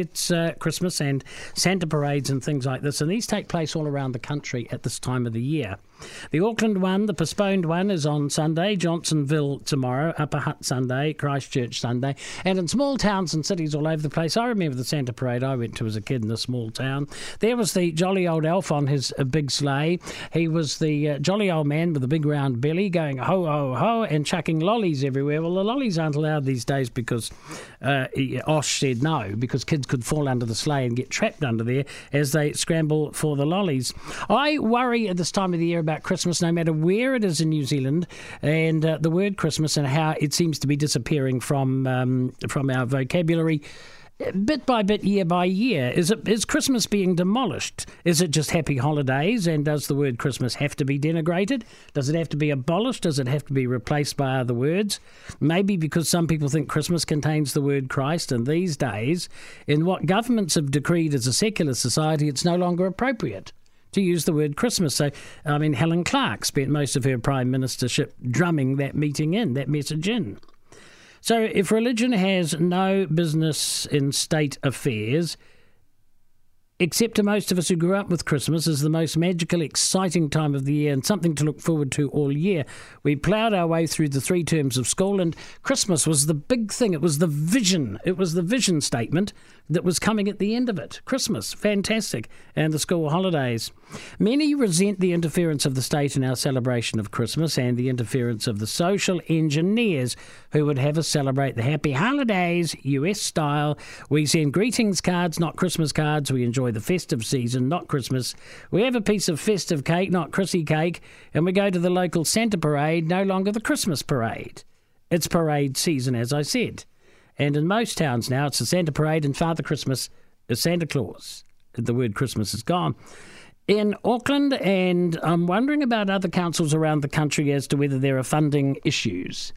it's uh, Christmas and Santa parades and things like this, and these take place all around the country at this time of the year. The Auckland one, the postponed one, is on Sunday, Johnsonville tomorrow, Upper Hutt Sunday, Christchurch Sunday, and in small towns and cities all over the place. I remember the Santa Parade I went to as a kid in a small town. There was the jolly old elf on his uh, big sleigh. He was the uh, jolly old man with the big round belly going ho, ho, ho, and chucking lollies everywhere. Well, the lollies aren't allowed these days because uh, Osh said no, because kids could fall under the sleigh and get trapped under there as they scramble for the lollies. I worry at this time of the year about Christmas, no matter where it is in New Zealand, and uh, the word Christmas and how it seems to be disappearing from um, from our vocabulary bit by bit, year by year? Is it is Christmas being demolished? Is it just happy holidays? And does the word Christmas have to be denigrated? Does it have to be abolished? Does it have to be replaced by other words? Maybe because some people think Christmas contains the word Christ, and these days, in what governments have decreed as a secular society, it's no longer appropriate to use the word Christmas. So, I mean, Helen Clark spent most of her prime ministership drumming that meeting in, that message in. So, if religion has no business in state affairs, except to most of us who grew up with Christmas as the most magical, exciting time of the year and something to look forward to all year. We ploughed our way through the three terms of school, and Christmas was the big thing. It was the vision. It was the vision statement that was coming at the end of it. Christmas, fantastic, and the school holidays. Many resent the interference of the state in our celebration of Christmas and the interference of the social engineers who would have us celebrate the happy holidays, US style. We send greetings cards, not Christmas cards. We enjoy the festive season, not Christmas. We have a piece of festive cake, not Chrissy cake, and we go to the local Santa parade, no longer the Christmas parade. It's parade season, as I said. And in most towns now, it's the Santa Parade and Father Christmas is Santa Claus. The word Christmas is gone. In Auckland, and I'm wondering about other councils around the country as to whether there are funding issues.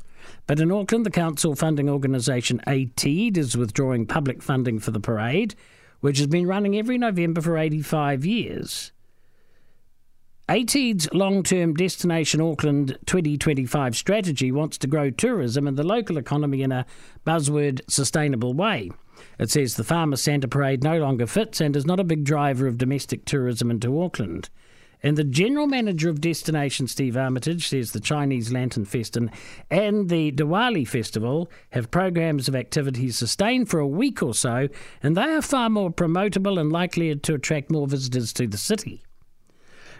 But in Auckland, the council funding organisation ATEED is withdrawing public funding for the parade, which has been running every November for 85 years. ATEED's long term Destination Auckland 2025 strategy wants to grow tourism and the local economy in a buzzword sustainable way. It says the Farmers Santa Parade no longer fits and is not a big driver of domestic tourism into Auckland. And the general manager of Destination, Steve Armitage, says the Chinese Lantern Festival and the Diwali Festival have programs of activities sustained for a week or so, and they are far more promotable and likely to attract more visitors to the city.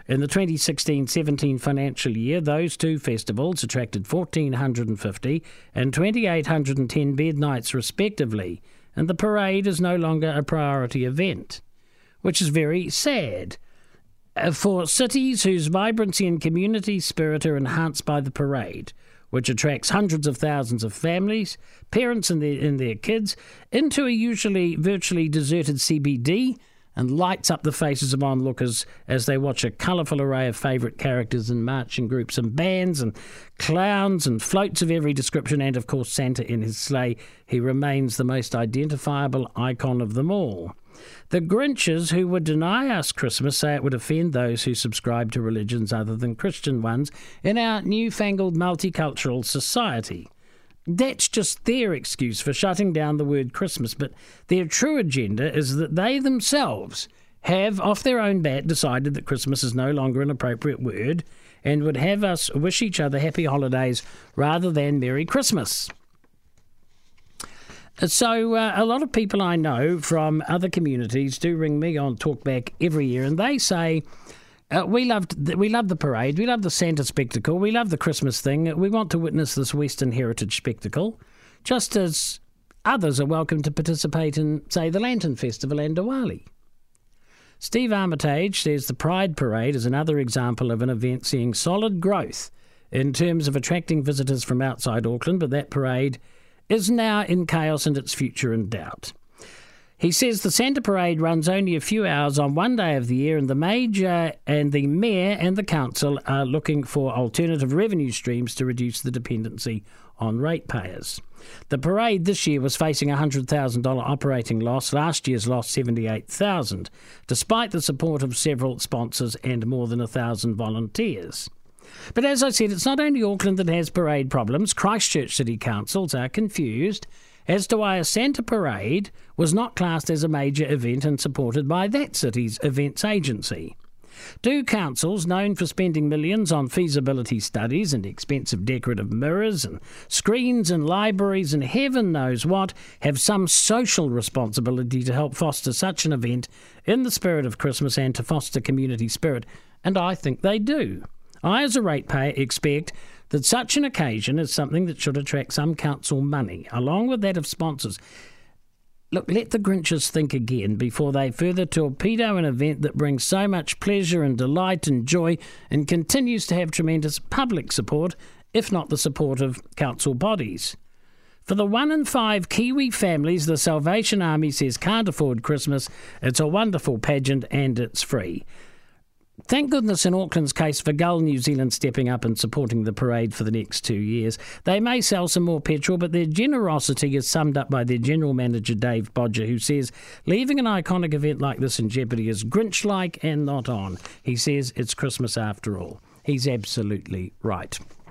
In the 2016 17 financial year, those two festivals attracted 1,450 and 2,810 bed nights, respectively, and the parade is no longer a priority event, which is very sad. Uh, for cities whose vibrancy and community spirit are enhanced by the parade, which attracts hundreds of thousands of families, parents and their, and their kids, into a usually virtually deserted CBD and lights up the faces of onlookers as they watch a colourful array of favourite characters and marching groups and bands and clowns and floats of every description, and of course Santa in his sleigh. He remains the most identifiable icon of them all. The Grinches who would deny us Christmas say it would offend those who subscribe to religions other than Christian ones in our newfangled multicultural society. That's just their excuse for shutting down the word Christmas, but their true agenda is that they themselves have, off their own bat, decided that Christmas is no longer an appropriate word and would have us wish each other happy holidays rather than Merry Christmas. So, uh, a lot of people I know from other communities do ring me on Talkback every year, and they say uh, we loved we love the parade. We love the Santa spectacle. We love the Christmas thing. We want to witness this Western heritage spectacle, just as others are welcome to participate in, say, the Lantern Festival and Diwali. Steve Armitage says the Pride Parade is another example of an event seeing solid growth in terms of attracting visitors from outside Auckland, but that parade is now in chaos and its future in doubt. He says the Santa Parade runs only a few hours on one day of the year, and the Major and the Mayor and the Council are looking for alternative revenue streams to reduce the dependency on ratepayers. The parade this year was facing a $100,000 operating loss. Last year's loss, 78000 despite the support of several sponsors and more than a thousand volunteers. But as I said, it's not only Auckland that has parade problems. Christchurch City Councils are confused as to why a Santa parade was not classed as a major event and supported by that city's events agency. Do councils, known for spending millions on feasibility studies and expensive decorative mirrors and screens and libraries and heaven knows what, have some social responsibility to help foster such an event in the spirit of Christmas and to foster community spirit? And I think they do. I, as a ratepayer, expect that such an occasion is something that should attract some council money, along with that of sponsors. Look, let the Grinches think again before they further torpedo an event that brings so much pleasure and delight and joy and continues to have tremendous public support, if not the support of council bodies. For the one in five Kiwi families the Salvation Army says can't afford Christmas, it's a wonderful pageant and it's free. Thank goodness in Auckland's case for Gull New Zealand stepping up and supporting the parade for the next two years. They may sell some more petrol, but their generosity is summed up by their general manager Dave Bodger, who says leaving an iconic event like this in jeopardy is Grinch like and not on. He says it's Christmas after all. He's absolutely right.